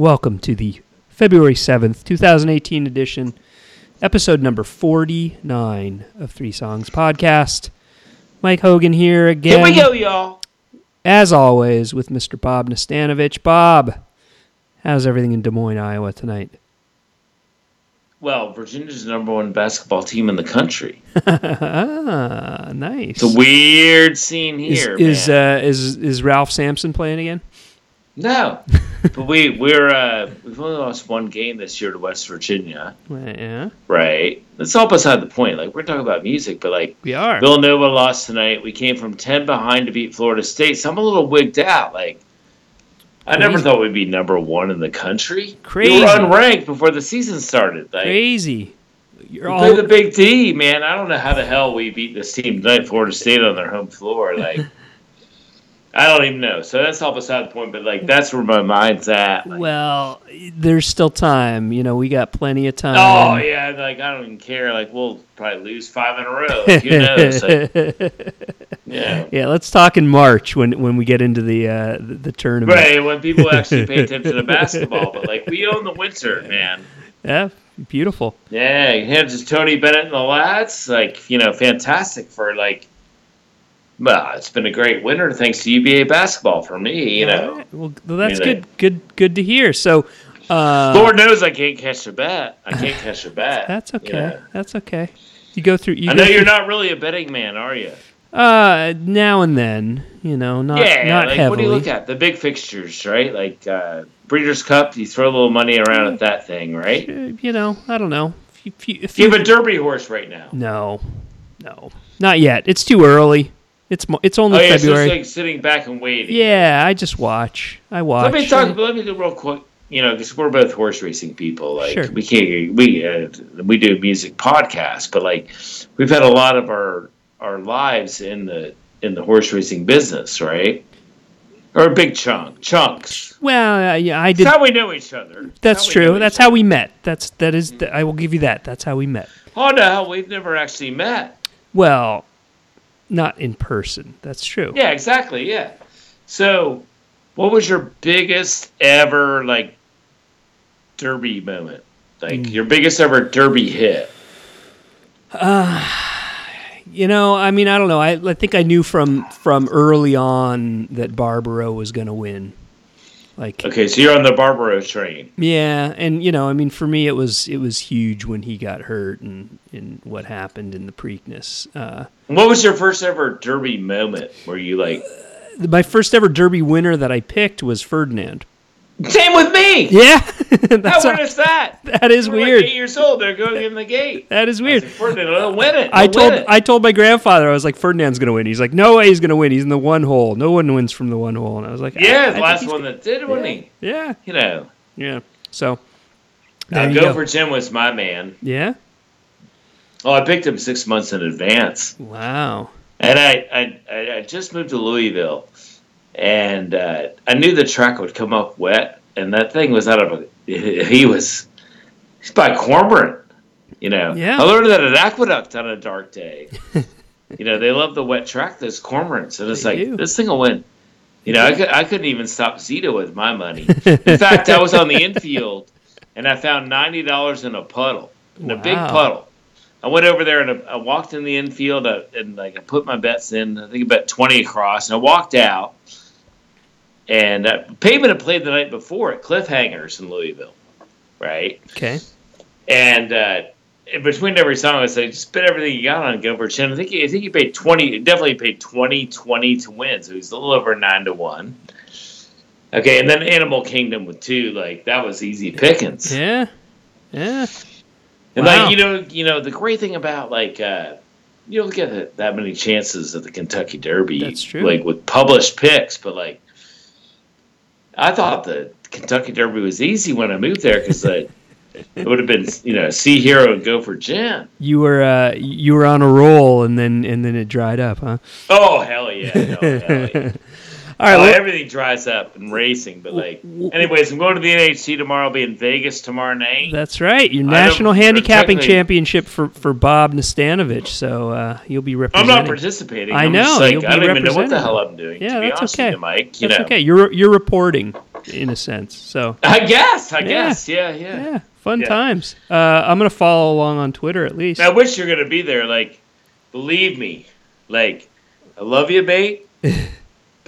Welcome to the February 7th, 2018 edition, episode number 49 of Three Songs Podcast. Mike Hogan here again. Here we go, y'all. As always, with Mr. Bob Nastanovich. Bob, how's everything in Des Moines, Iowa tonight? Well, Virginia's the number one basketball team in the country. ah, nice. It's a weird scene is, here. is, man. uh, is, is Ralph Sampson playing again? no, but we we're uh, we've only lost one game this year to West Virginia, yeah, right? That's all beside the point. Like we're talking about music, but like we are. Villanova lost tonight. We came from ten behind to beat Florida State. So I'm a little wigged out. Like I never thought we'd be number one in the country. Crazy. We were unranked before the season started. Like, Crazy. You're We all play the Big D, man. I don't know how the hell we beat this team tonight, Florida State on their home floor. Like, I don't even know. So that's all beside the point. But like, that's where my mind's at. Like, Well, there's still time. You know, we got plenty of time. oh yeah, like I don't even care. Like we'll probably lose five in a row. Like, who knows? Like, yeah. yeah, let's talk in March when when we get into the uh, the, the tournament. Right, when people actually pay attention to basketball, but like we own the winter, man. Yeah, beautiful. Yeah, had just Tony Bennett and the lads. Like, you know, fantastic for like. Well, it's been a great winter thanks to UVA basketball for me. You know, right, Well, well, that's good. Good. Good to hear. So, uh, Lord knows I can't catch a bet. I can't catch a bet. that's you okay. know. That's okay. You go through. You I know you're through- not really a betting man, are you? Uh, now and then, you know, not yeah. not like, heavily. what do you look at? The big fixtures, right? Like uh, Breeders' Cup. You throw a little money around at that thing, right? You know, I don't know. If you, if you, if you you- have a Derby horse right now? no, no, not yet. It's too early. It's mo- it's Oh only yeah, so February. it's like sitting back and waiting. yeah, I just watch. I watch. Let me talk. Let me do real quick. You know, because we're both horse racing people. Like Sure. we can't. We uh, we do music podcasts, but like we've had a lot of our our lives in the in the horse racing business, right? Or a big chunk, chunks. Well, uh, yeah, I did. That's how we know each other. That's how true. That's how we met. That's that is. th- I will give you that. That's how we met. Oh no, we've never actually met. Well, not in person. That's true. Yeah, exactly. Yeah. So, what was your biggest ever like derby moment? Like Hmm. your biggest ever derby hit? You know, I mean, I don't know. I, I think I knew from from early on that Barbaro was going to win. Like, Okay, so you're on the Barbaro train. yeah, and you know, I mean, for me, it was it was huge when he got hurt and and what happened in the Preakness. Uh, What was your first ever derby moment where you like? my first ever Derby winner that I picked was Ferdinand. Same with me. Yeah, How weird is that? that is weird. Like eight years old. They're going in the gate. that is weird. was like, Ferdinand, they'll win it. I They'll told it. I told my grandfather I was like Ferdinand's gonna win. He's like, no way he's gonna win. He's in the one hole. No one wins from the one hole. And I was like, I- I yeah, the last one that did, wasn't he? Yeah, You know, yeah. So now you go, Jim was my man. yeah. Oh, I picked him six months in advance. Wow. And I, I, I- I just moved to Louisville, and uh, I knew the track would come up wet, and that thing was out of a. He was, he's by Cormorant, you know. Yeah. I learned that at Aqueduct on a dark day. you know, they love the wet track. Those Cormorants, and it's They like do. this thing will win. You know, I, could, I couldn't even stop Zeta with my money. In fact, I was on the infield, and I found ninety dollars in a puddle, in a big puddle. I went over there and I, I walked in the infield and like I put my bets in. I think about twenty across, and I walked out. And uh, Pavement had played the night before at Cliffhangers in Louisville, right? Okay. And uh, in between every song, I said, just bet everything you got on Go for Gin. I think he, I think he paid twenty. Definitely paid 20, 20 to win. So he's a little over nine to one. Okay, and then Animal Kingdom with two. Like that was easy pickings. Yeah. Yeah. And Wow. like you know, you know the great thing about like uh, you don't get that, that many chances at the Kentucky Derby. That's true. Like with published picks, but like I thought the Kentucky Derby was easy when I moved there because it would have been you know Sea Hero and Go for Gin. You were uh, you were on a roll and then and then it dried up, huh? Oh hell yeah! No, hell yeah. All right. Oh, well- everything dries up and racing, but like, anyways, I'm going to the NHC tomorrow. I'll be in Vegas tomorrow night. That's right. Your national handicapping championship for, for Bob Nastanovich. So uh, you'll be representing. I'm not participating. I know, like, you'll be I don't even know what the hell I'm doing. Yeah, to that's honest okay. you, Mike. You That's know, okay. You're you're reporting in a sense. So I guess. I Yeah. guess. Yeah, yeah. yeah, fun Yeah. times. Uh, I'm gonna follow along on Twitter at least. I wish you're to be there. Like, believe me, like, I love you, bait.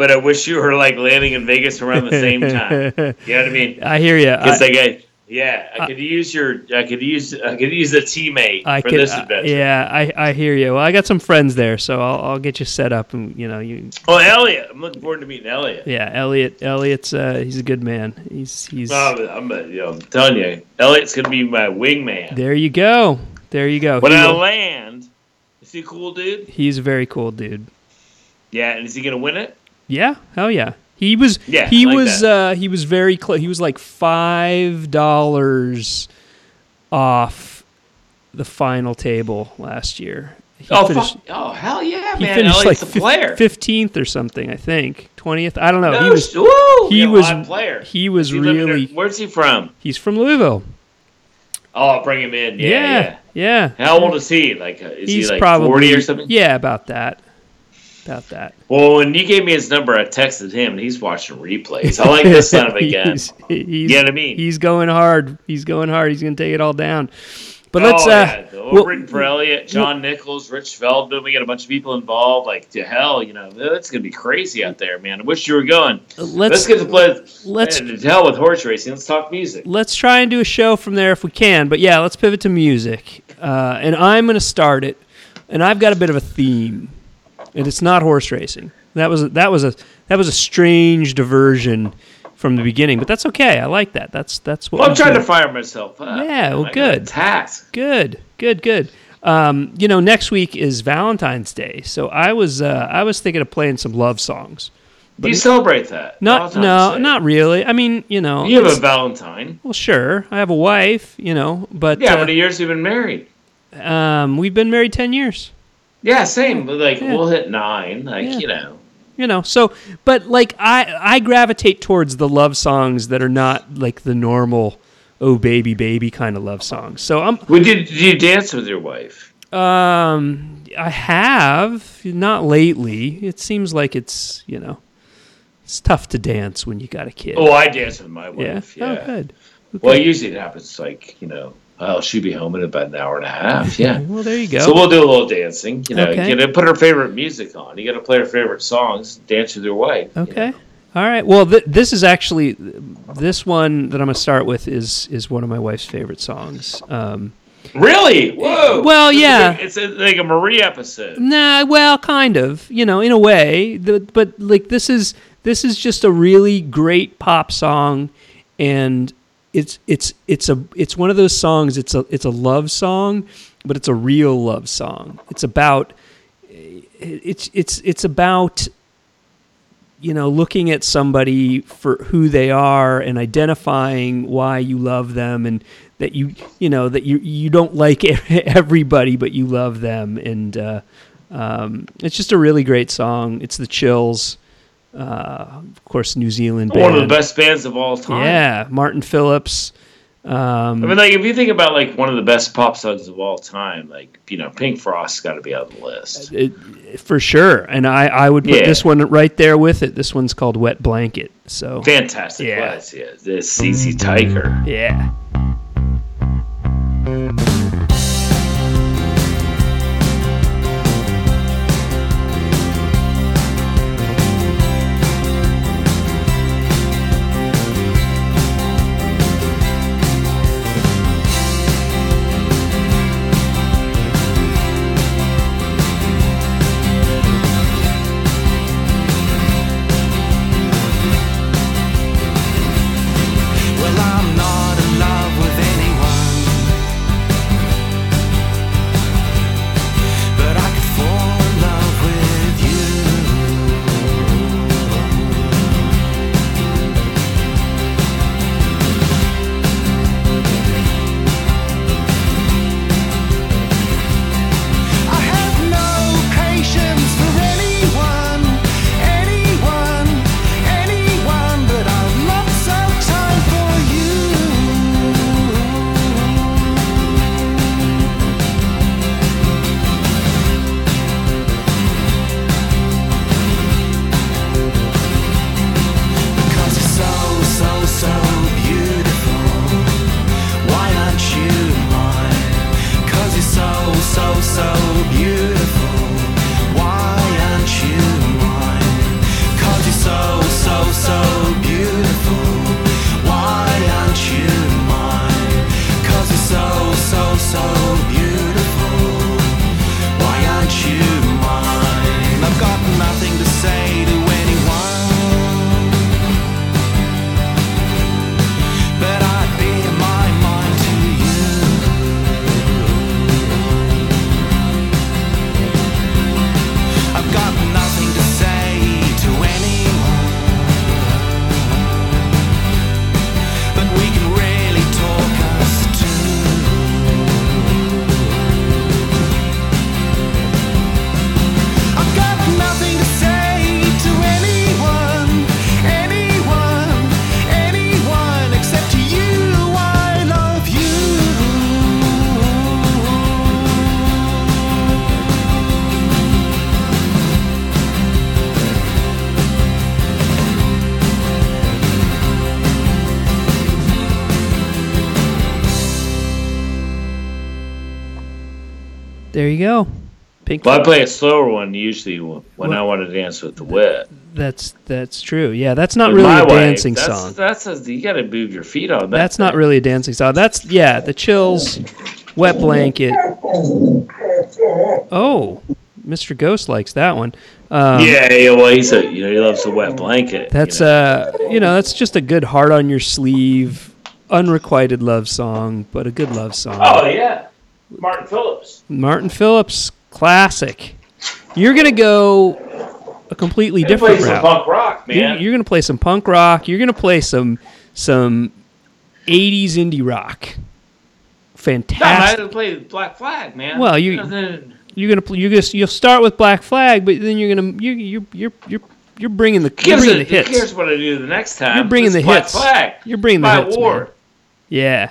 but I wish you were like landing in Vegas around the same time. You know what I mean? I hear you. Like I, yeah, I could use your, I could use, I could use a teammate I for could, this uh, adventure. yeah, I, I hear you. Well, I got some friends there, so I'll, I'll get you set up, and you know, you, Oh, Elliot, I'm looking forward to meeting Elliot. yeah, Elliot, Elliot's, uh, he's a good man. He's, he's. Oh, I'm, you know, I'm telling you, Elliot's gonna be my wingman. there you go, there you go. When He I will- land, is he a cool dude? he's a very cool dude. Yeah, and is he gonna win it? Yeah, hell yeah. He was Yeah, he like was uh he was very close. He was like five dollars off the final table last year. He Oh, finished, fuck. oh, hell yeah, he man! finished like player. fifteenth or something, I think. Twentieth. I don't know. No, he was woo, he was- player. he was he really there- Where's he from? he's from Louisville. Oh, I'll bring him in. Yeah, yeah. yeah. yeah. How old is he? Like, uh, is he's he like probably forty or something? Yeah, about that. About that. Well, when you gave me his number, I texted him, and he's watching replays. I like this son of a gun. he's, he's, You know what I mean? He's going hard. He's going hard. He's going to take it all down. But oh, let's. Uh, yeah. Well- for Elliot, John Nichols, Rich Feldman. We got a bunch of people involved. Like to hell, you know, that's gonna be crazy out there, man. I wish you were going. Let's, let's get to play. let's- man, to hell with horse racing. Let's talk music. let's try and do a show from there if we can. But yeah, let's pivot to music. Uh, and I'm going to start it. And I've got a bit of a theme, and it's not horse racing. That was a, that was a that was a strange diversion from the beginning, but that's okay. I like that. That's that's what Well, I'm trying to fire myself up. Yeah, well, good. task. Good, good, good. Um, you know, next week is Valentine's Day, so I was uh, I was thinking of playing some love songs. Do you celebrate that? Not no, not really. I mean, you know, You have a Valentine. well, sure. I have a wife, you know, but Yeah, how uh, many years you've you been married? um, we've been married ten years. Yeah, same. But like, Yeah. we'll hit nine. Like, Yeah. you know. You know, so but like I I gravitate towards the love songs that are not like the normal oh baby baby kind of love songs. So I'm Well, did, did you dance with your wife? Um, I have not lately. It seems like it's you know, it's tough to dance when you got a kid. Oh, I dance with my wife. Yeah. Oh, good. Well, usually it happens like you know. Oh, she'll be home in about an hour and a half. Yeah. Well, there you go. So we'll do a little dancing. You know, Okay. you gotta put her favorite music on. You got to play her favorite songs. Dance with your wife. you okay. know. All right. Well, th- this is actually this one that I'm gonna start with is is one of my wife's favorite songs. Um, Really? Whoa. Well, This yeah. it's a, like a Marie episode. Nah, well, kind of. You know, in a way. The, but like this is this is just a really great pop song, and it's it's it's a it's one of those songs. It's a it's a love song, but it's a real love song. It's about it's it's it's about you know looking at somebody for who they are and identifying why you love them and that you you know that you you don't like everybody but you love them and uh, um, it's just a really great song it's the chills uh, of course new zealand band One of the best bands of all time. yeah martin phillips um, I mean, like if you think about like one of the best pop songs of all time, like you know, Pink Frost's got to be on the list. it, for sure and i i would put Yeah. this one right there with it this one's called wet blanket so Fantastic. Yeah. yeah. This CC Tiger. yeah Well, I play a slower one usually when What? I want to dance with the wet. That's that's true. Yeah, that's not With really a dancing song. That's a, you got to move your feet on that. That's not really a dancing song. That's yeah, the chills, wet blanket. Oh, Mr. Ghost likes that one. Um, yeah, yeah, well, he's a you know he loves the wet blanket. That's you know. uh, you know, that's just a good heart on your sleeve, unrequited love song, but a good love song. oh yeah, Martin Phillips. Martin Phillips, classic. You're gonna go a completely different some route. punk rock, You're, man. you're gonna play some punk rock. You're gonna play some some '80s indie rock. no, I Fantastic. had to play Black Flag, man. Well, you you're gonna pl- you're gonna you'll start with Black Flag, but then you're gonna you you you're you're you're bringing the you're bringing a- the hits. cares what I do the next time? You're bringing It's the Black hits. Flag. You're bringing the hits, War. man. Yeah.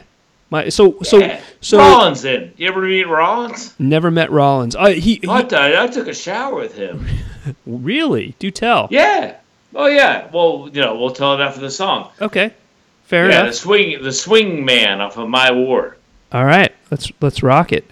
My so so Yeah. so Rollins in. You ever meet Rollins? never met Rollins. I, he, he I. I took a shower with him. really do tell. Yeah. Oh yeah. Well, you know, we'll tell it after the song. Okay. Fair enough. yeah, the swing, the swing man off of My War. All right. Let's let's rock it.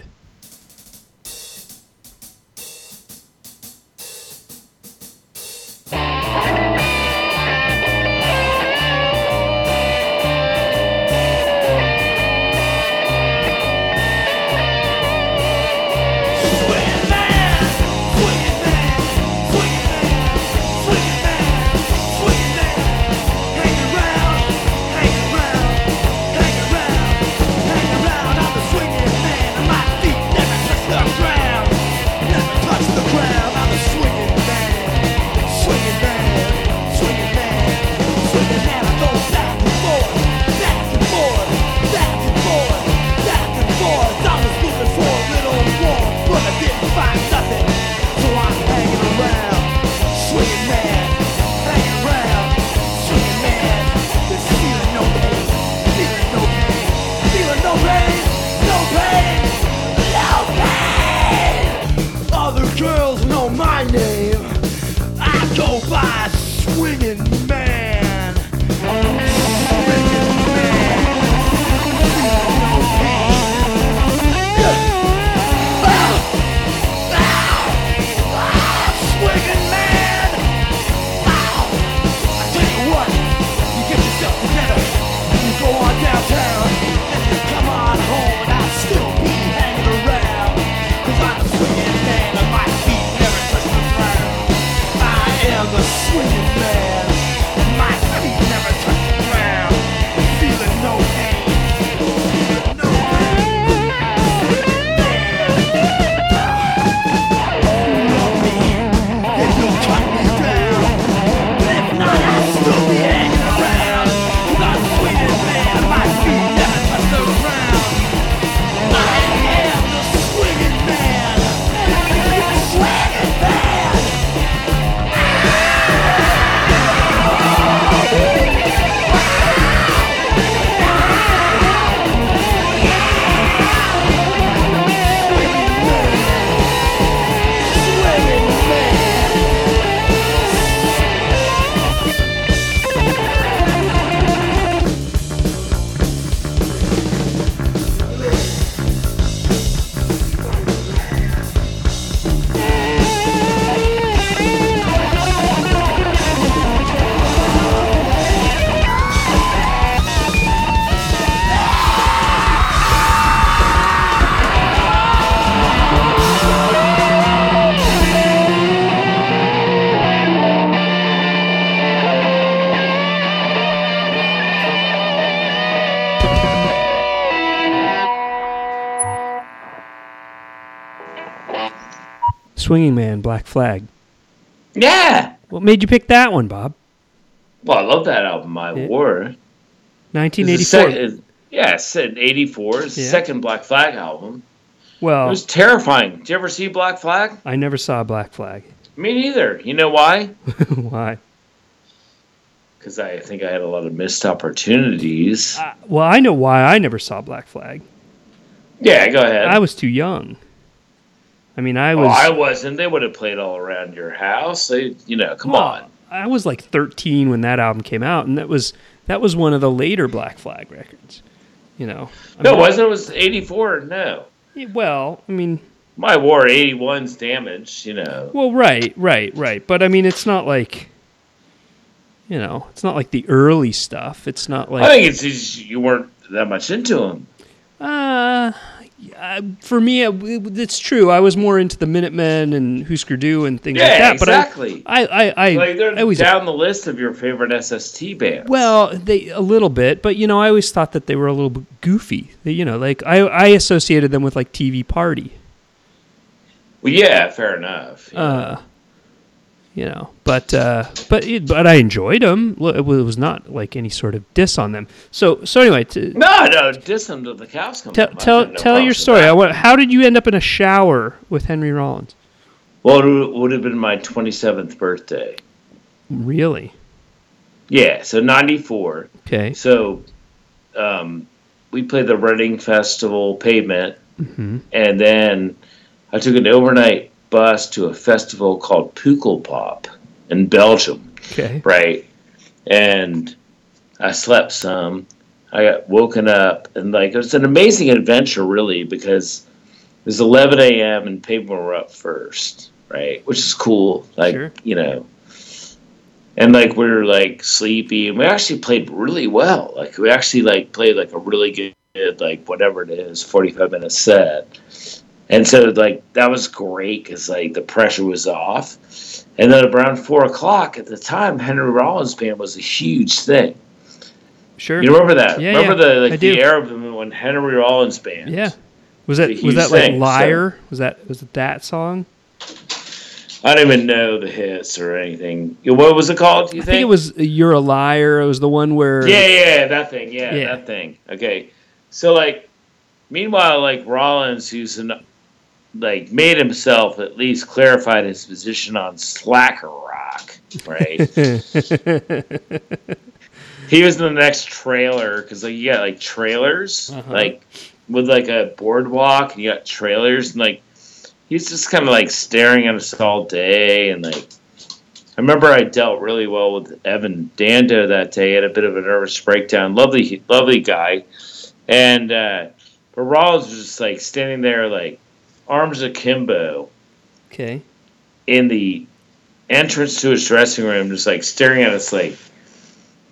Swinging Man, Black Flag. Yeah. What made you pick that one, Bob? Well, I love that album, My Yeah. The 1984. sec- it- yeah, in '84. It's the Yeah. second Black Flag album. Well, it was terrifying. Did you ever see Black Flag? I never saw Black Flag. Me neither. You know why? Why? Because I think I had a lot of missed opportunities. Uh, well, I know why I never saw Black Flag. yeah, go ahead. I was too young. I mean, I oh, was. I wasn't. They would have played all around your house. They, you know, come well, on. I was like 13 when that album came out, and that was that was one of the later Black Flag records. You know. I No, it mean, wasn't. It was '84. No. Yeah, Well, I mean, my war 81's damage, you know. Well, right, right, right. But I mean, it's not like, you know, it's not like the early stuff. It's not like. I think it's just you weren't that much into them. Uh, uh, for me, it, it- it's true. I was more into the Minutemen and Husker Du and things like Yeah, that. exactly. But I, I, I, I, Like they're I always down the list of your favorite SST bands. well, they a little bit, but you know, I always thought that they were a little bit goofy. They, you know, like I, I associated them with like TV Party. Well, yeah, fair enough. Uh, you know, but uh, but it, but I enjoyed them. It was not like any sort of diss on them. So so anyway, to, no, no, diss them to the cows come tell home. Tell, no tell your story. I want, how did you end up in a shower with Henry Rollins? Well, it would- would have been my 27th birthday. Really? Yeah, so 94. Okay. So um, we played the Reading Festival pavement, hmm and then I took an overnight bus to a festival called Pukkelpop in Belgium, Okay. right? And I slept some. I got woken up, and like it was an amazing adventure, really, because it was 11 a.m. and people were up first, right? Which is cool, like Sure. you know. And like we were like sleepy, and we actually played really well. Like we actually like played like a really good, like whatever it is, 45 minute set. And so like that was great because like the pressure was off. And then around four o'clock at the time, Henry Rollins band was a huge thing. Sure. You remember that? Yeah, remember yeah, the I like do. the era of when Henry Rollins band? Yeah. Was that a was that like thing, so- Liar? Was that was it that song? I don't even know the hits or anything. What was it called? Do you I think it was uh, You're a Liar. It was the one where Yeah, yeah, that thing. Yeah, Yeah. that thing. Okay. So like, meanwhile, like Rollins, who's an like made himself at least clarified his position on slacker rock, right? he was in the next trailer because like you got like trailers Uh-huh. like with like a boardwalk and you got trailers and like he's just kind of like staring at us all day and like I remember I dealt really well with Evan Dando that day. He had a bit of a nervous breakdown. Lovely, lovely guy, and uh, but Rollins was just like standing there, like arms akimbo, okay. in the entrance to his dressing room, just like staring at us like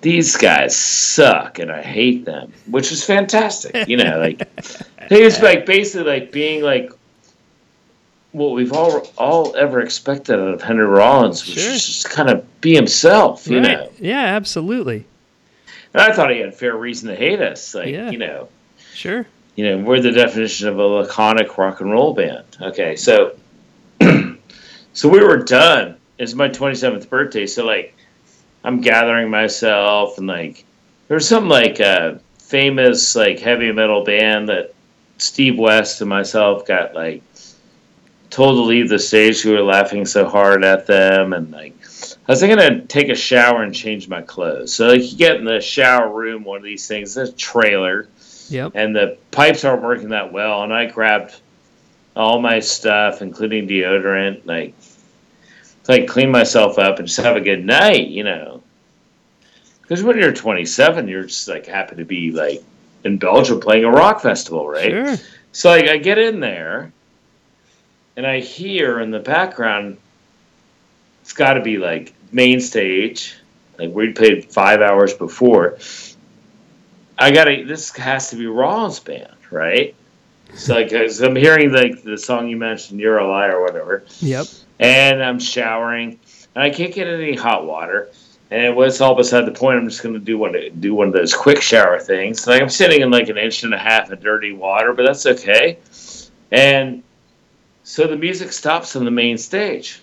these guys suck and I hate them, which is fantastic. You know, like he was like basically like being like what we've all all ever expected out of Henry Rollins, which Sure. is just kind of be himself. You right. know, Yeah, absolutely. and I thought he had fair reason to hate us. Like Yeah. you know, Sure. You know, we're the definition of a laconic rock and roll band. Okay, so so we were done. It's my 27th birthday, so like I'm gathering myself and like there's some like uh, famous like heavy metal band that Steve West and myself got like told to leave the stage. We were laughing so hard at them, and like I was I'd take a shower and change my clothes. So like you get in the shower room, one of these things, a trailer Yep. and the pipes aren't working that well. And I grabbed all my stuff, including deodorant, like like clean myself up and just have a good night, you know. Because when you're 27, you're just like happy to be like in Belgium playing a rock festival, right? Sure. So like I get in there, and I hear in the background, it's got to be like main stage, like we played five hours before. I gotta. This has to be Rollins band, right? So like I'm hearing like the song you mentioned, "You're a Liar" or whatever, Yep. and I'm showering, and I can't get any hot water. And it was all beside the point. I'm just going to do one do one of those quick shower things. Like I'm sitting in like an inch and a half of dirty water, but that's okay. And so the music stops on the main stage.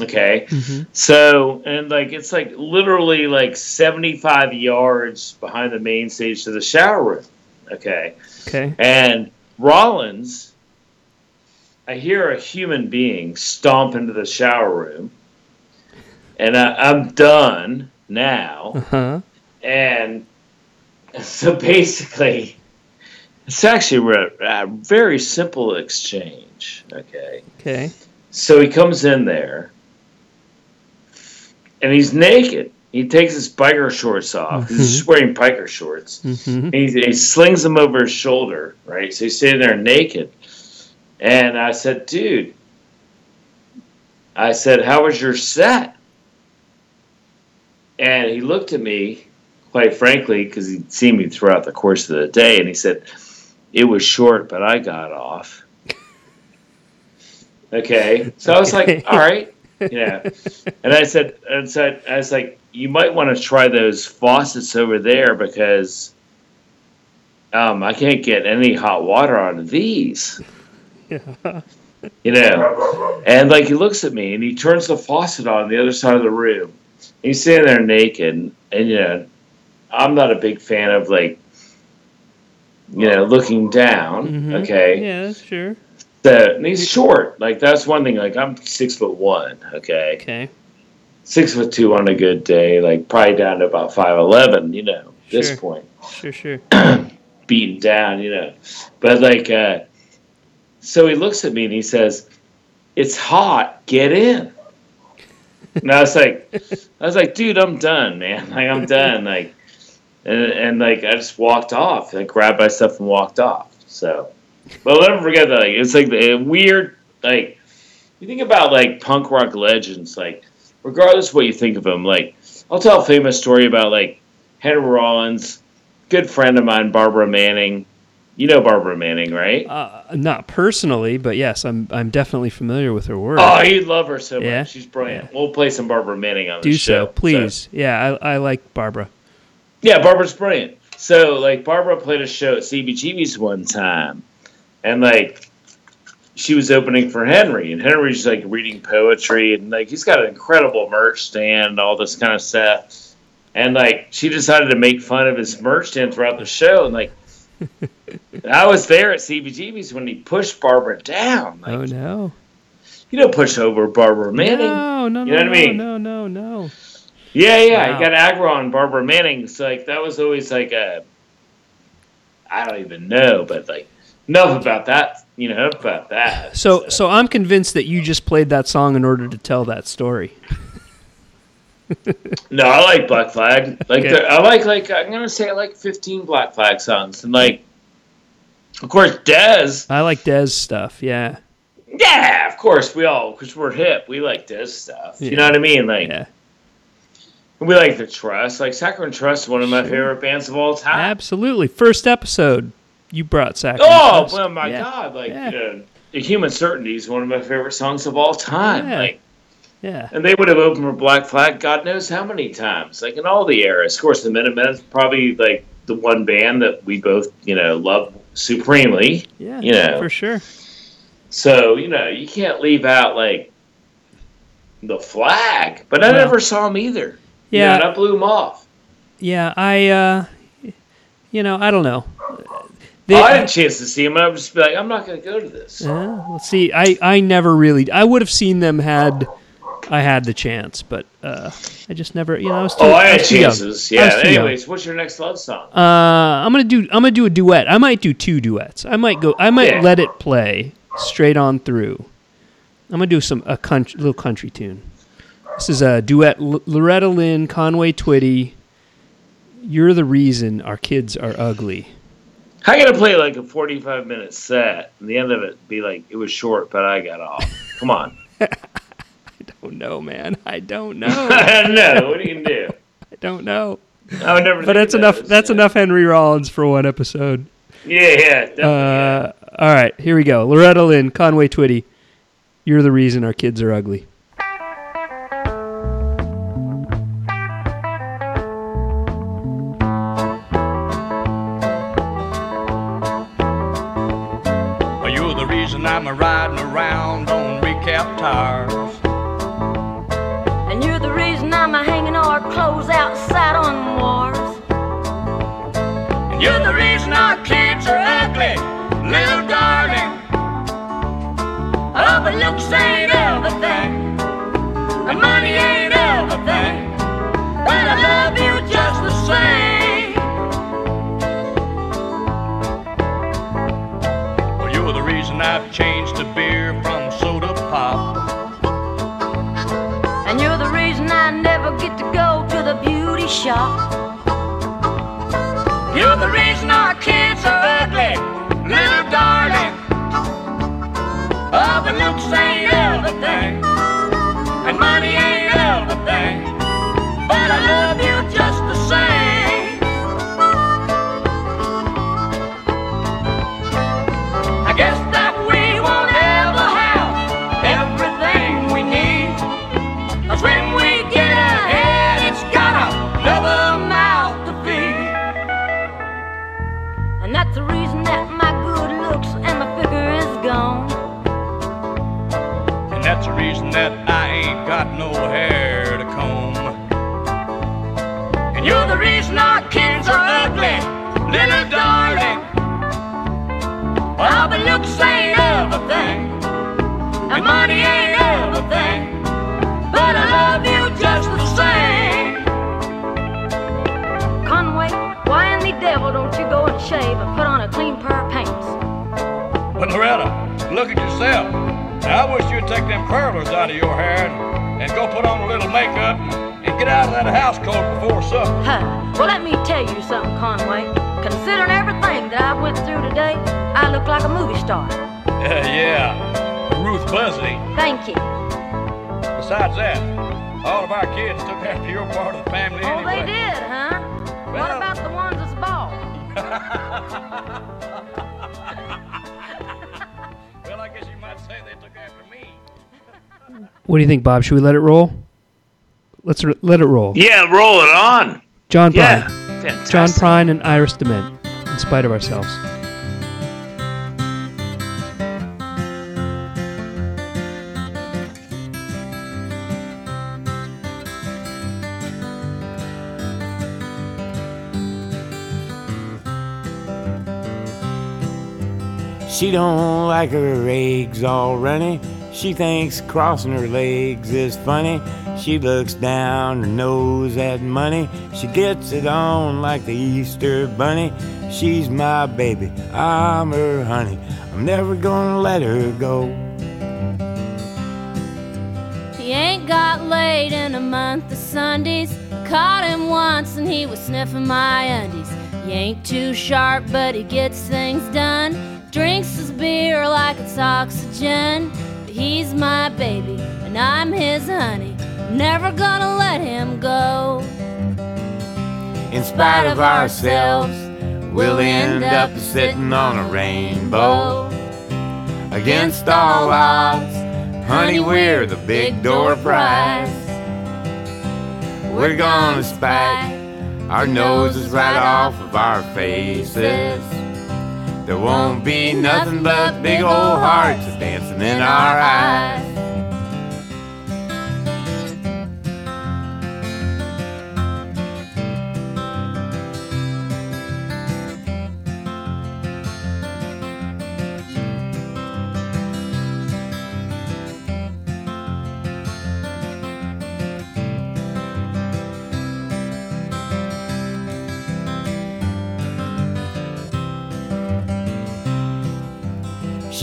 Okay, hmm so and like it's like literally like 75 yards behind the main stage to the shower room. Okay, Okay. and Rollins, I hear a human being stomp into the shower room, and I, I'm done now. Uh huh. And so basically, it's actually a, a very simple exchange. Okay. Okay. So he comes in there, and he's naked. He takes his biker shorts off. 'cause He's just wearing biker shorts. hmm And he, he slings them over his shoulder, right? So he's sitting there naked. And I said, dude, I said, how was your set? And he looked at me, quite frankly, because he'd seen me throughout the course of the day, and he said, it was short, but I got off. okay. So I was like, all right. Yeah. And I said, and said, I was like, you might want to try those faucets over there because um, I can't get any hot water out of these. Yeah. You know, and like he looks at me and he turns the faucet on the other side of the room. He's sitting there naked, and you know, I'm not a big fan of like, you know, looking down. Mhm. Okay, Yeah, that's sure. So and he's short. Like that's one thing. Like I'm six foot one. Okay, Okay. six foot two on a good day. Like probably down to about five eleven. You know, at this point. Sure, sure. beaten down, you know. But like, uh, so he looks at me and he says, "It's hot. Get in." And I was like, I was like, dude, I'm done, man. Like I'm done. Like, and, and like I just walked off. I grabbed my stuff and walked off. So, but I'll never forget that. Like, it's like the weird, like you think about like punk rock legends. Like, regardless of what you think of them, like I'll tell a famous story about like Henry Rollins, good friend of mine, Barbara Manning. You know Barbara Manning, right? Uh, not personally, but yes, I'm I'm definitely familiar with her work. Oh, you'd love her so Yeah? much. She's brilliant. We'll play some Barbara Manning on the Do show. so, please. Yeah, I, I like Barbara. Yeah, Barbara's brilliant. So, like, Barbara played a show at CBGB's one time, and like, she was opening for Henry, and Henry's like reading poetry, and like, he's got an incredible merch stand, all this kind of stuff, and like, she decided to make fun of his merch stand throughout the show, and like, I was there at CBGB's when he pushed Barbara down. Like, oh no. you don't push over Barbara Manning. No, no, no, You know what I mean? no, no, no. Yeah, yeah, Wow. he got aggro on Barbara Manning. So like that was always like a I don't even know, but like enough about that. You know, about that. So, so I'm convinced that you just played that song in order to tell that story. no, I like Black Flag. Like Okay. I like like I'm gonna say I like 15 Black Flag songs, and like of course Dez. I like Dez stuff. Yeah, Yeah, of course we all because we're hip. We like Dez stuff. Yeah. You know what I mean? Like yeah, we like the Trust. Like Saccharine Trust, is one of my favorite bands of all time. absolutely. First episode, you brought Sack. Oh, oh my yeah. God! Like Yeah. you know, Human Certainty is one of my favorite songs of all time. Yeah. Like, Yeah, and they would have opened for Black Flag, God knows how many times. Like in all the eras. Of course, the Minutemen is probably like the one band that we both you know love supremely. yeah, You know. for sure. So you know you can't leave out like the Flag. But I Well, never saw them either. You Yeah, know, and I blew them off. yeah. I, uh, you know, I don't know. They- oh, I had a chance to see them, and I would just be like, I'm not going to go to this. Uh, let's see. I, I never really. I would have seen them had I had the chance, but uh, I just never. You know, I was too. Oh, I had was too young. chances. Yeah. was too young. Anyways, what's your next love song? Uh, I'm gonna do. I'm gonna do a duet. I might do two duets. I might go. I might Yeah. let it play straight on through. I'm gonna do some a country, little country tune. This is a duet. L- Loretta Lynn, Conway Twitty. You're the reason our kids are ugly. You gonna play like a forty-five minute set, and the end of it be like it was short, but I got off. Come on. Oh no, man. I don't know. I don't know. What are you gonna do? I don't know. I would never. But that's of enough. That's yeah. enough Henry Rollins for one episode. Yeah, yeah, definitely. yeah. Uh, all right, here we go. Loretta Lynn, Conway Twitty. You're the reason our kids are ugly. Recap shop. You're the reason our kids are ugly, little darling. Oh, but looks ain't everything, and money ain't everything. But I love What do you think, Bob? Should we let it roll? Let's r- let it roll. Yeah, roll it on. John Yeah. Prine. Fantastic. John Prine and Iris Dement. In spite of ourselves. She don't like her eggs all runny. She thinks crossing her legs is funny. She looks down her nose at money. She gets it on like the Easter bunny. She's my baby, I'm her honey. I'm never gonna let her go. He ain't got laid in a month of Sundays. Caught him once and he was sniffing my undies. He ain't too sharp, but he gets things done. Drinks his beer like it's oxygen. He's my baby and I'm his honey. Never gonna let him go. In spite of ourselves, we'll end up sitting on a rainbow. Against all odds, honey, we're the big door prize. We're gonna spike our noses right off of our faces. There won't be nothing but big old hearts dancing in our eyes.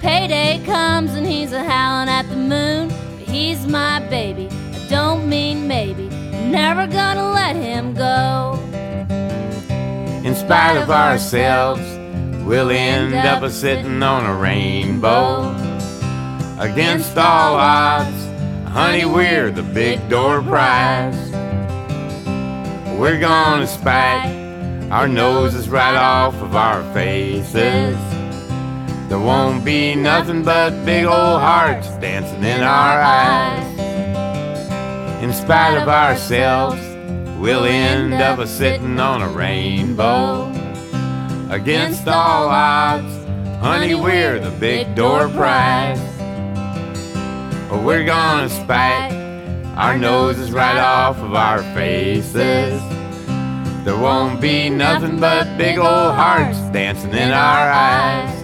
Payday comes and he's a howling at the moon. But he's my baby, I don't mean maybe. I'm never gonna let him go. In spite of ourselves, we'll end up a sitting on a rainbow. Against all odds, honey, we're the big door prize. We're gonna spike our noses right off of our faces. There won't be nothing but big old hearts dancing in our eyes. In spite of ourselves, we'll end up a sitting on a rainbow. Against all odds, honey, we're the big door prize. But we're gonna spike our noses right off of our faces. There won't be nothing but big old hearts dancing in our eyes.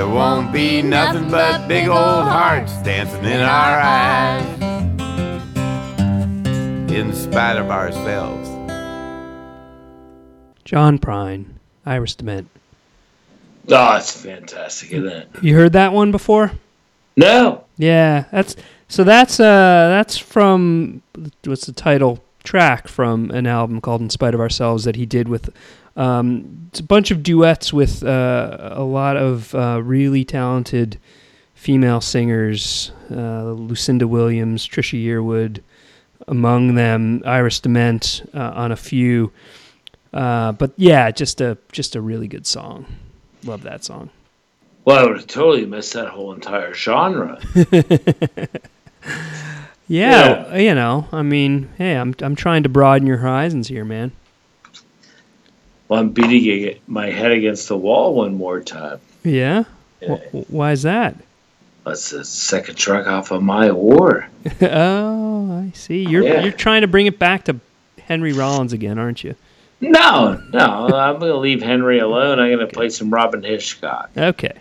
There won't be nothing but big old hearts dancing in our eyes. in spite of ourselves. John Prine, Iris Dement. Oh, it's fantastic, isn't it? You heard that one before? No. Yeah, that's so that's uh that's from what's the title track from an album called In Spite of Ourselves that he did with um it's a bunch of duets with uh, a lot of uh, really talented female singers, uh, Lucinda Williams, Trisha Yearwood, among them Iris Dement uh, on a few. Uh, but yeah, just a just a really good song. Love that song. Well, I would have totally missed that whole entire genre. Yeah, you know, I mean, hey, I'm I'm trying to broaden your horizons here, man. Well, I'm beating my head against the wall one more time. Yeah. Yeah. Wh- why is that? That's the second truck off of my war. oh, I see. You're Yeah. you're trying to bring it back to Henry Rollins again, aren't you? No, no, I'm going to leave Henry alone. I'm going to play some Robyn Hitchcock. Okay.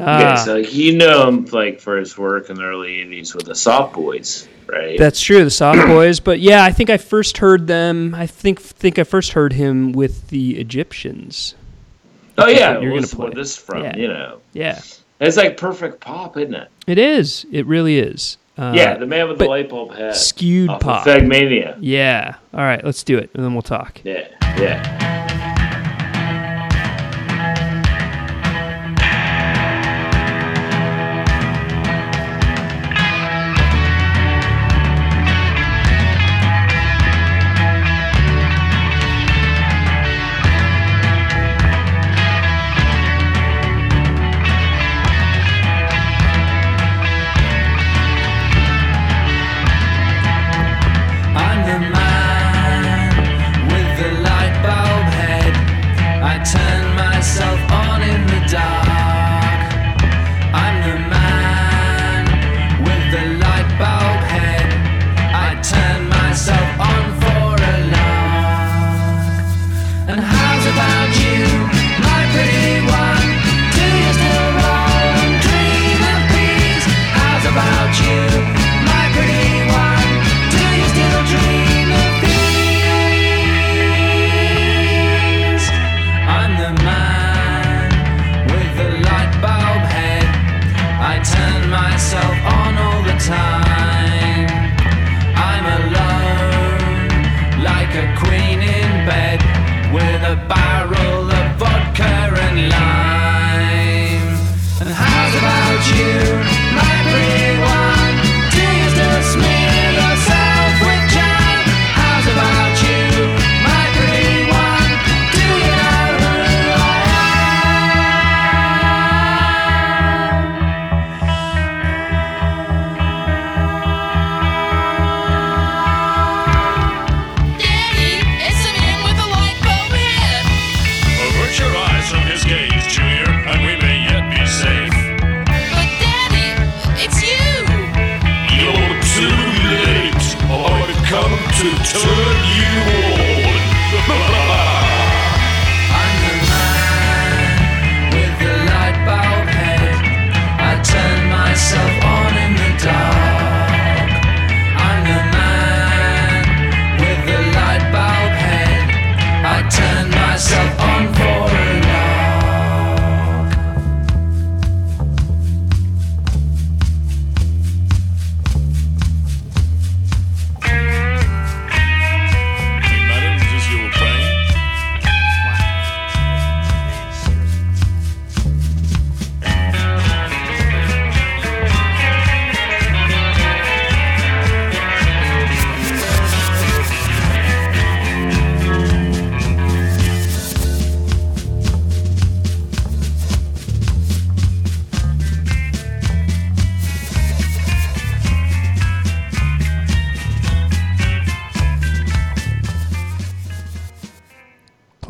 Okay, Ah, so you know him like for his work in the early '80s with the Soft Boys, right? that's true, the Soft Boys. But yeah, I think I first heard them. I think think I first heard him with the Egyptians. oh yeah, you're well, gonna play. this from. Yeah. You know, Yeah, it's like perfect pop, isn't it? it is. It really is. Uh, yeah, the man with the light bulb head. skewed pop. Of Fegmania. Yeah. All right, let's do it, and then we'll talk. Yeah, yeah.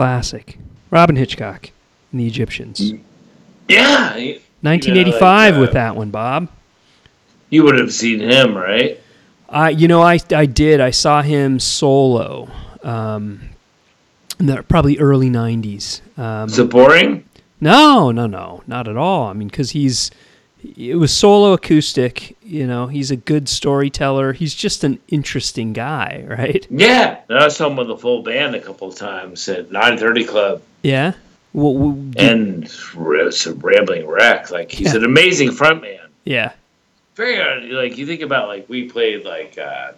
Classic. Robyn Hitchcock and the Egyptians. Yeah. you- 1985 like, uh, with that one, Bob. You would have seen him, right? I, you know, I, I did. I saw him solo, um, in the probably early '90s. Um, Is it boring? no, no, no, not at all. I mean, because he's it was solo acoustic. You know, he's a good storyteller. He's just an interesting guy, right? Yeah, I saw him with the full band a couple of times at 930 Club. Yeah. Well, well, did- and it's a rambling wreck. Like he's an amazing frontman. yeah. Very uh, like you think about like we played like uh,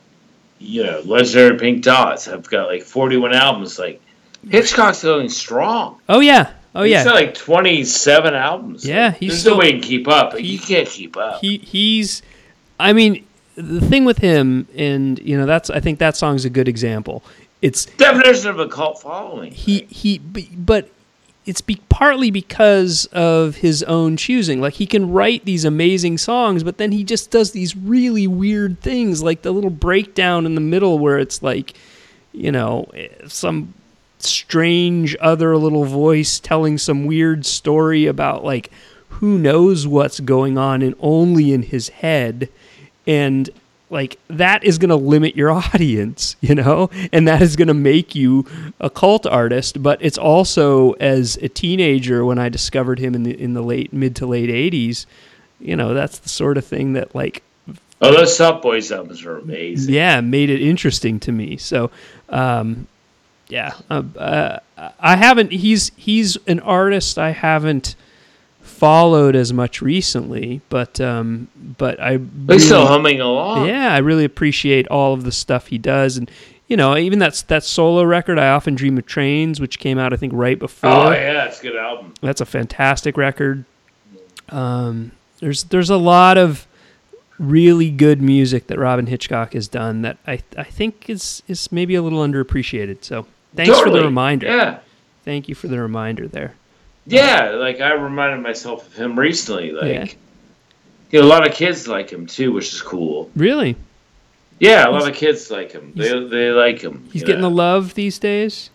you know legendary Pink Dots. have got like forty one albums. Like Hitchcock's going strong. Oh yeah. Oh He's yeah. got like twenty seven albums. Yeah, he's there's still- no way he can keep up. You can't keep up. he he's i mean the thing with him and you know that's i think that song's a good example it's Definition of a cult following. he he but it's be, partly because of his own choosing like he can write these amazing songs but then he just does these really weird things like the little breakdown in the middle where it's like you know some strange other little voice telling some weird story about like who knows what's going on and only in his head. And like that is going to limit your audience you know? And that is going to make you a cult artist. But it's also as a teenager when i discovered him in the in the late mid to late 80s you know that's the sort of thing that like Oh, those Boys albums are amazing. yeah made it interesting to me. So um yeah uh, uh, i haven't he's he's an artist i haven't followed as much recently but um but i He's still humming along. yeah i really appreciate all of the stuff he does and you know even that's that solo record i often dream of trains which came out i think right before Oh yeah, it's a good album. that's a fantastic record. Um, there's there's a lot of really good music that Robyn Hitchcock has done that I I think is is maybe a little underappreciated. So thanks for the reminder. Yeah. Thank you for the reminder there. Yeah, like I reminded myself of him recently. Like, Yeah. you know, a lot of kids like him too, which is cool. Really, Yeah, a lot of kids like him. They they like him. he's getting know. the love these days.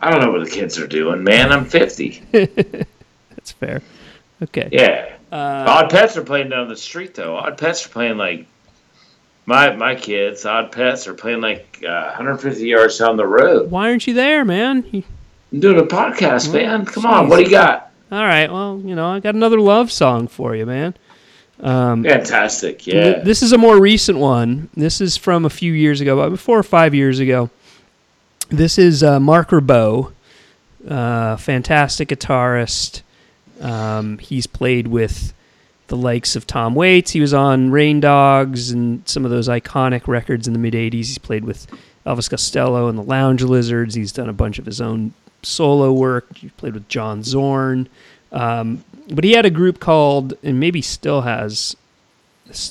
I don't know what the kids are doing, man. I'm 50. That's fair. Okay. Yeah. Uh, Odd Pets are playing down the street though. Odd Pets are playing like my my kids. Odd Pets are playing like uh, 150 yards down the road. why aren't you there, man? I'm doing a podcast, man. Come on, what do you got? all right. Well, you know, I got another love song for you, man. Um, Fantastic. Th- Yeah. This is a more recent one. This is from a few years ago, about four or five years ago. This is uh, Marc Ribot, uh, fantastic guitarist. Um, he's played with the likes of Tom Waits. He was on Rain Dogs and some of those iconic records in the mid 80s. He's played with Elvis Costello and the Lounge Lizards. He's done a bunch of his own solo work. He played with John Zorn. Um, but he had a group called, and maybe still has,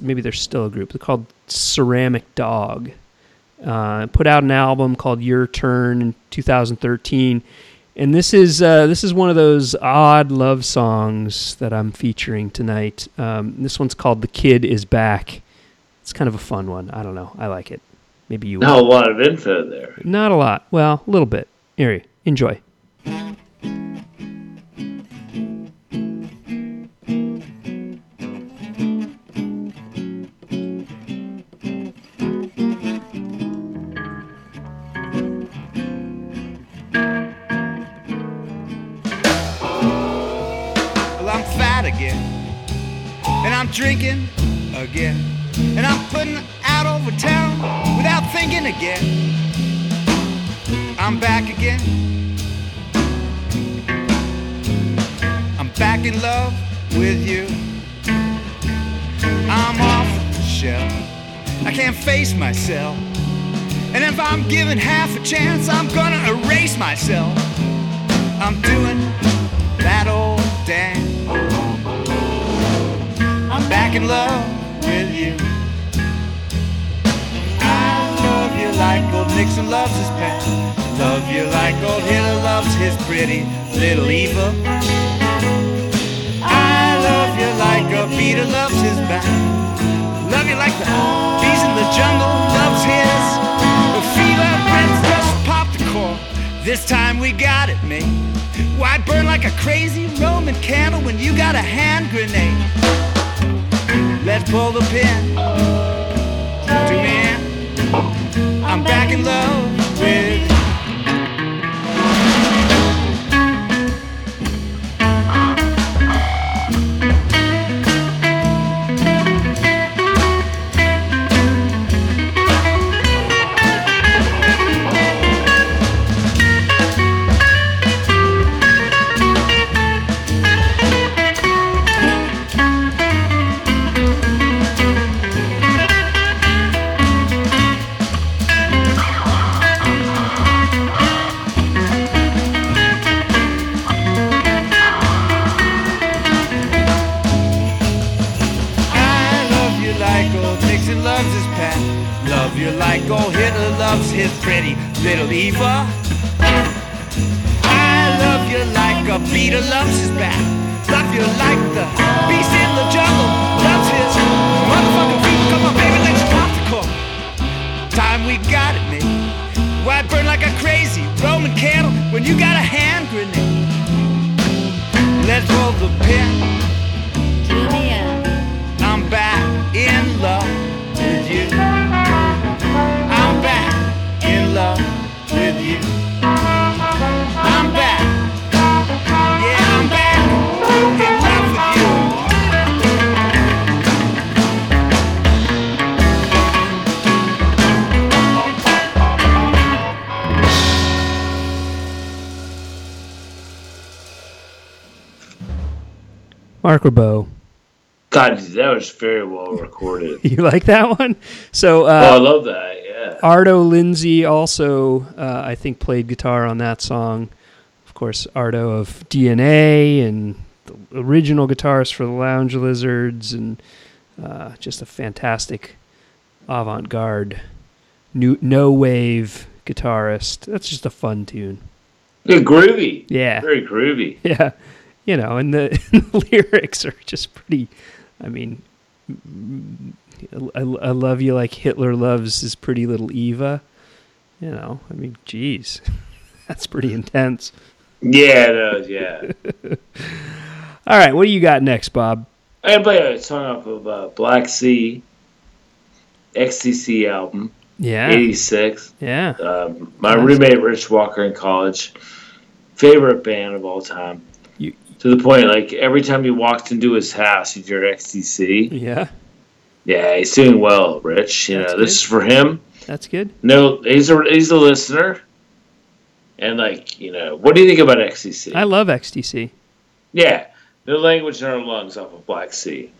maybe there's still a group, they're called Ceramic Dog. Uh, put out an album called Your Turn in 2013. And this is uh, this is one of those odd love songs that I'm featuring tonight. Um, this one's called "The Kid Is Back." It's kind of a fun one. I don't know. I like it. Maybe you. Not a lot of info there. Not a lot. Well, a little bit. Here, enjoy. Well, I'm fat again, and I'm drinking again, and I'm putting out over town without thinking again. I'm back again. I'm back in love with you. I'm off the shelf. I can't face myself. And if I'm given half a chance, I'm gonna erase myself. I'm doing that old dance. I'm back in love with you. Love you like old Nixon loves his pen. Love you like old Hitler loves his pretty little Eva. I love you like a Peter loves his band. Love you like the bees in the jungle loves his. The fever prince just core. This time we got it mate. Why burn like a crazy Roman candle when you got a hand grenade? Let's pull the pin. To me, I'm back in love Marc Ribot. God, that was very well recorded. You like that one? So, oh, I uh, love that. Yeah. Arto Lindsay also, uh, I think, played guitar on that song. Of course, Arto of DNA and the original guitarist for the Lounge Lizards, and uh, just a fantastic avant-garde, new no wave guitarist. That's just a fun tune. Good groovy. Yeah. Very groovy. Yeah, you know, and the, the lyrics are just pretty. I mean, I, I love you like Hitler loves his pretty little Eva. You know, I mean, geez, that's pretty intense. Yeah, it is, yeah. All right, what do you got next, Bob? I gotta play a song off of uh, Black Sea, XTC album, Yeah, 86. yeah, Um, my Nice. roommate Rich Walker in college, favorite band of all time. To the point, like every time he walked into his house, he'd hear XTC. yeah. Yeah, he's doing well, Rich. You That's know, this is for him. That's good. No, he's a he's a listener. And like, you know, what do you think about XTC? I love XTC. yeah, the language in our lungs off of Black Sea.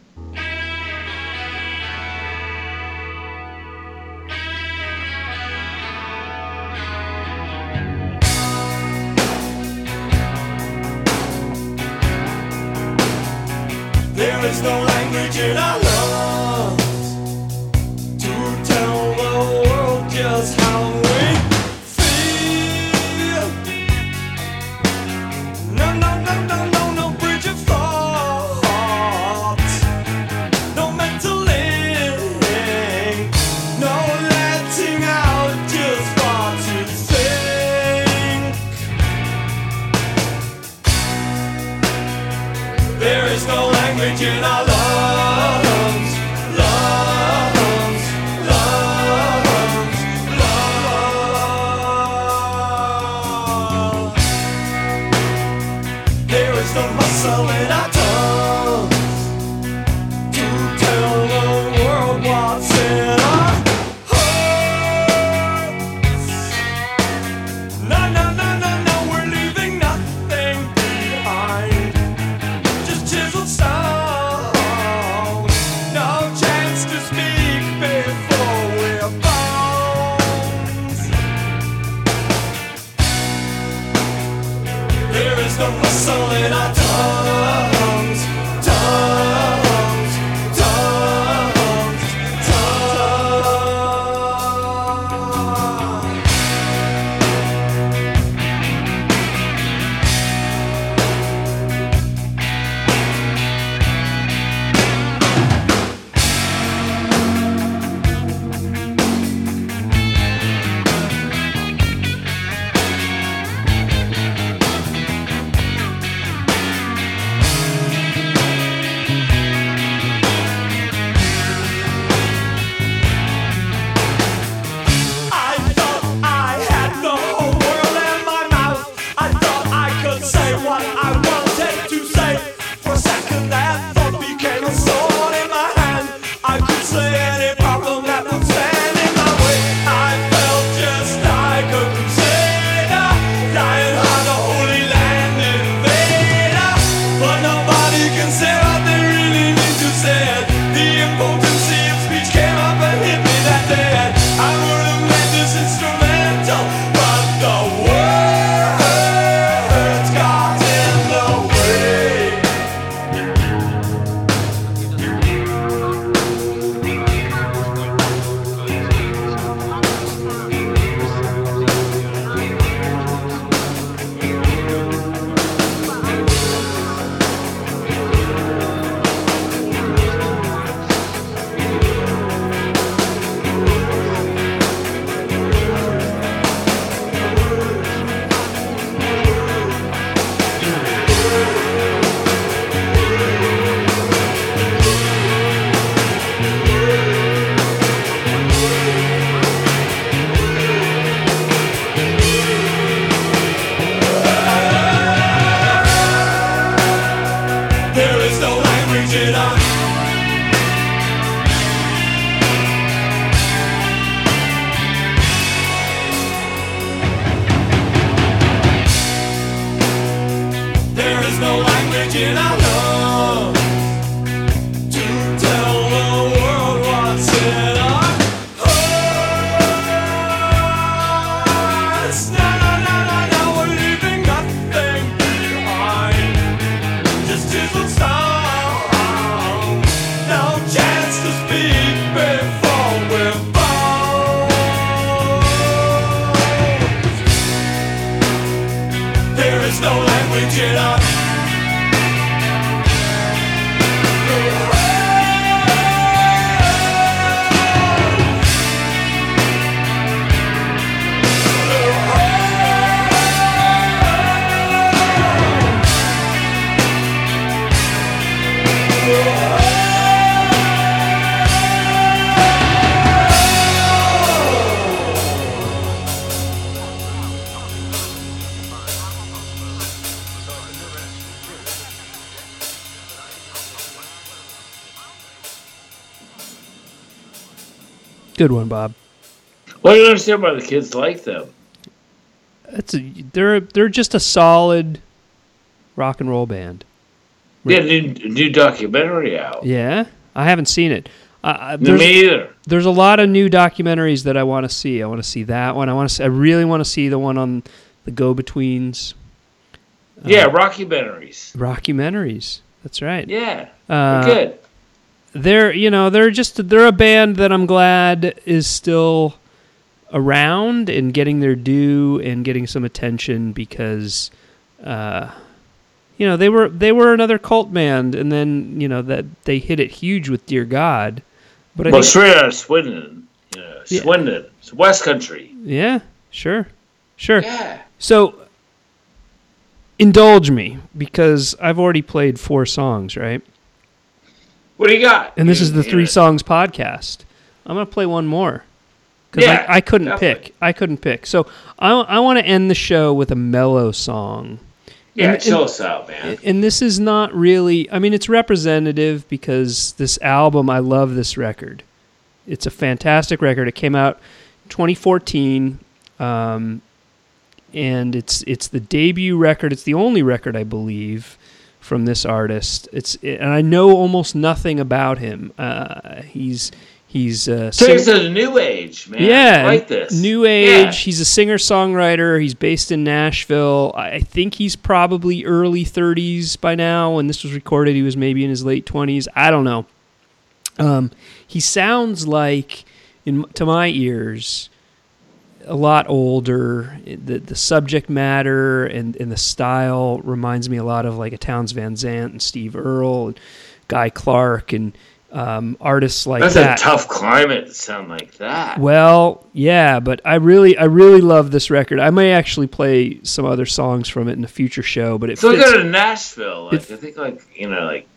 Born. There is no language in us. Good one, Bob. Well, I don't understand why the kids like them. That's a, they're they're just a solid rock and roll band. Yeah, new new documentary out. Yeah, I haven't seen it. Uh, uh, Me there's, either. there's a lot of new documentaries that I want to see. I want to see that one. I want to. See, I really want to see the one on the Go Betweens. Yeah, rockumentaries. Rockumentaries. That's right. Yeah, Uh, good. They're you know they're just they're a band that I'm glad is still around and getting their due and getting some attention because uh you know they were they were another cult band and then you know that they hit it huge with Dear God but I Well, think, straight Swindon. You know, Yeah. Swindon. It's West Country. yeah sure sure Yeah. so indulge me because I've already played four songs right What do you got? And this You- is the three know, songs podcast. I'm gonna play one more because Yeah, I, I couldn't definitely. pick. I couldn't pick. So I, I want to end the show with a mellow song. Yeah, and- chill and- us out, man. And this is not really. I mean, it's representative because this album. I love this record. It's a fantastic record. It came out 2014, um, and it's it's the debut record. It's the only record I believe from this artist. It's and I know almost nothing about him. Uh, he's he's uh, sing- the new age, man. yeah, like this. New age. Yeah. He's a singer songwriter. He's based in Nashville. I I think he's probably early 30s by now. When this was recorded, he was maybe in his late 20s. I don't know. Um, he sounds like, in to my ears, a lot older. The the subject matter and, and the style reminds me a lot of like a Townes Van Zandt and Steve Earle and Guy Clark and um, artists like That's that. a tough climate to sound like that. Well, yeah, but I really, I really love this record. I may actually play some other songs from it in a future show, but it So fits. go to Nashville. Like It- I think, like you know, like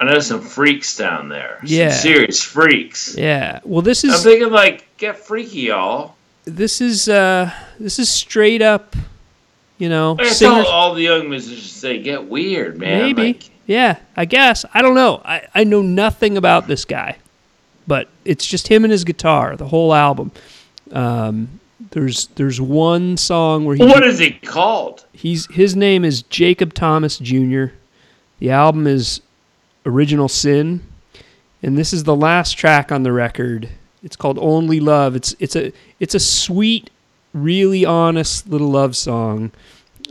I know some freaks down there. Yeah. serious freaks. yeah. Well, this is. I'm thinking like get freaky, y'all. This is uh this is straight up, you know, That's singer. all, all the young musicians say. Get weird, man. Maybe. Like, yeah, I guess. I don't know. I, I know nothing about this guy, but it's just him and his guitar, the whole album. Um, there's there's one song where he what is he called? He's his name is Jacob Thomas Jr. The album is Original Sin, and this is the last track on the record. It's called Only Love. It's it's a it's a sweet, really honest little love song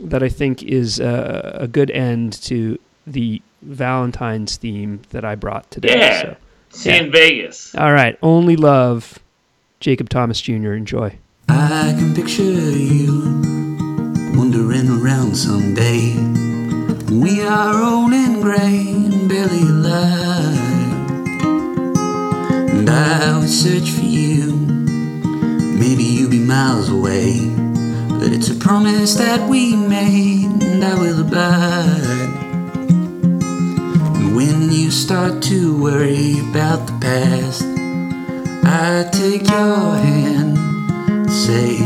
that I think is a, a good end to the Valentine's theme that I brought today. Yeah. So, See you in Vegas. all right, Only Love, Jacob Thomas Jr. Enjoy. I can picture you wandering around someday. We are old and gray and barely alive. And I would search for you. Maybe you'd be miles away. But it's a promise that we made, and I will abide. And when you start to worry about the past, I take your hand and say,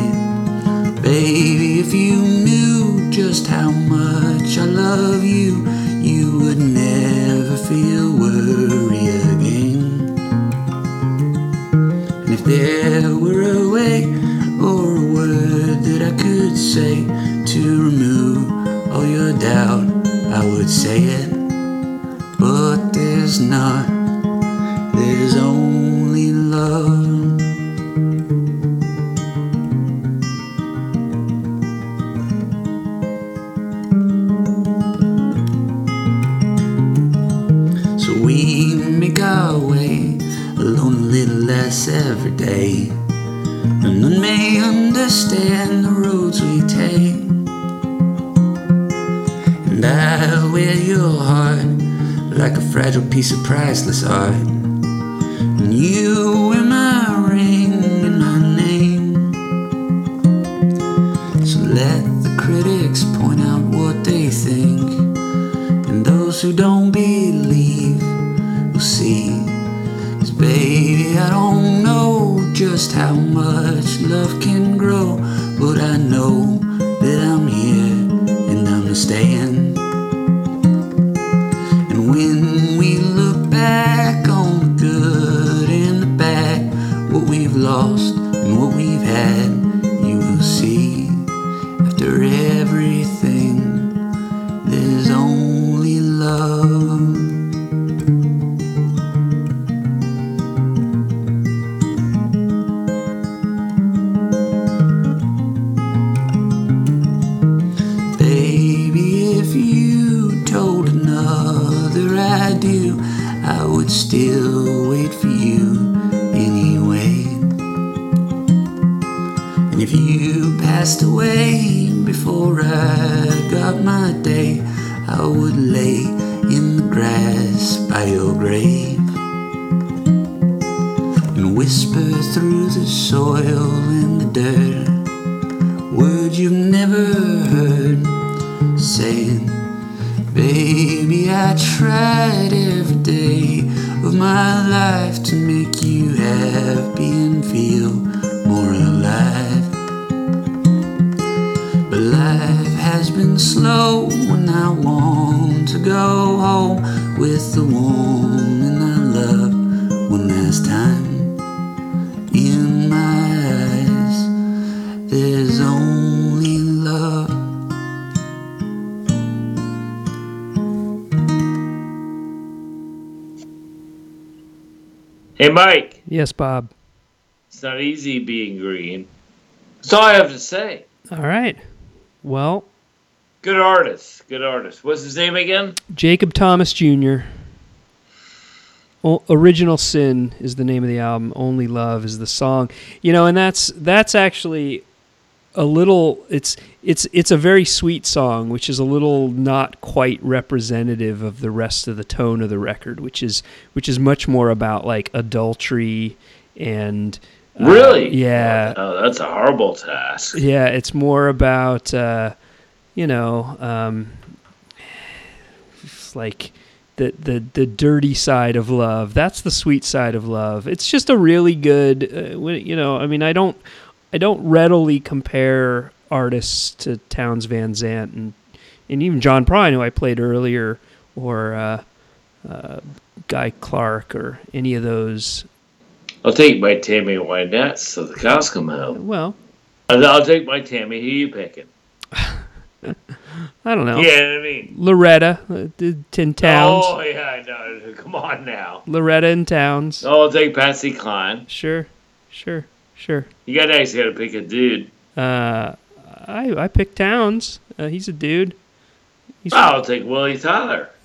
Baby, if you knew just how much I love you, you would never feel worry there were a way or a word that I could say to remove all your doubt, I would say it. But there's not, fragile piece of priceless art. And you wear my ring and my name. So let the critics point out what they think. And those who don't believe will see. Cause baby, I don't know just how much love can grow. But I know that I'm here and I'm staying. Yes, Bob. it's not easy being green. That's all I have to say. All right. Well, Good artist. Good artist. What's his name again? Jacob Thomas Jr. O- Original Sin is the name of the album. Only Love is the song. You know, and that's that's actually a little it's it's it's a very sweet song, which is a little not quite representative of the rest of the tone of the record, which is which is much more about like adultery and uh, Really? yeah, Oh, that's a horrible task. yeah, it's more about uh, you know, um, it's like the the the dirty side of love. That's the sweet side of love. It's just a really good, uh, you know. I mean, I don't I don't readily compare artists to Townes Van Zandt and and even John Prine, who I played earlier, or uh, uh, Guy Clark, or any of those. I'll take my Tammy Wynette so the cows come home. Well, I'll I'll take my Tammy. Who you picking? I don't know. Yeah, I mean. Loretta, uh, Tin Townes. Oh, yeah, I know. Come on now. Loretta and Townes. Oh, I'll take Patsy Cline. Sure, sure, sure. You got to actually got to pick a dude. Uh, I I picked Townes. Uh, he's a dude. He's I'll take Willie Tyler.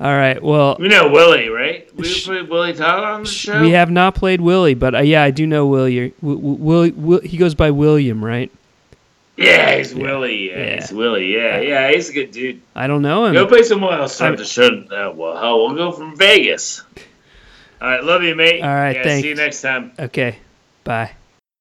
All right. Well, You know Willie, right? We played Willie Tyler on the show. we have not played Willie, but uh, yeah, I do know Willie. Will, will, will, he goes by William, right? Yeah, he's Willie. Yeah, he's Willie. Yeah, yeah, he's a good dude. I don't know him. Go play someone else I'm- on the show. Uh, well, hell, we'll go from Vegas. All right, love you, mate. All right, yeah, thanks. See you next time. Okay. Bye.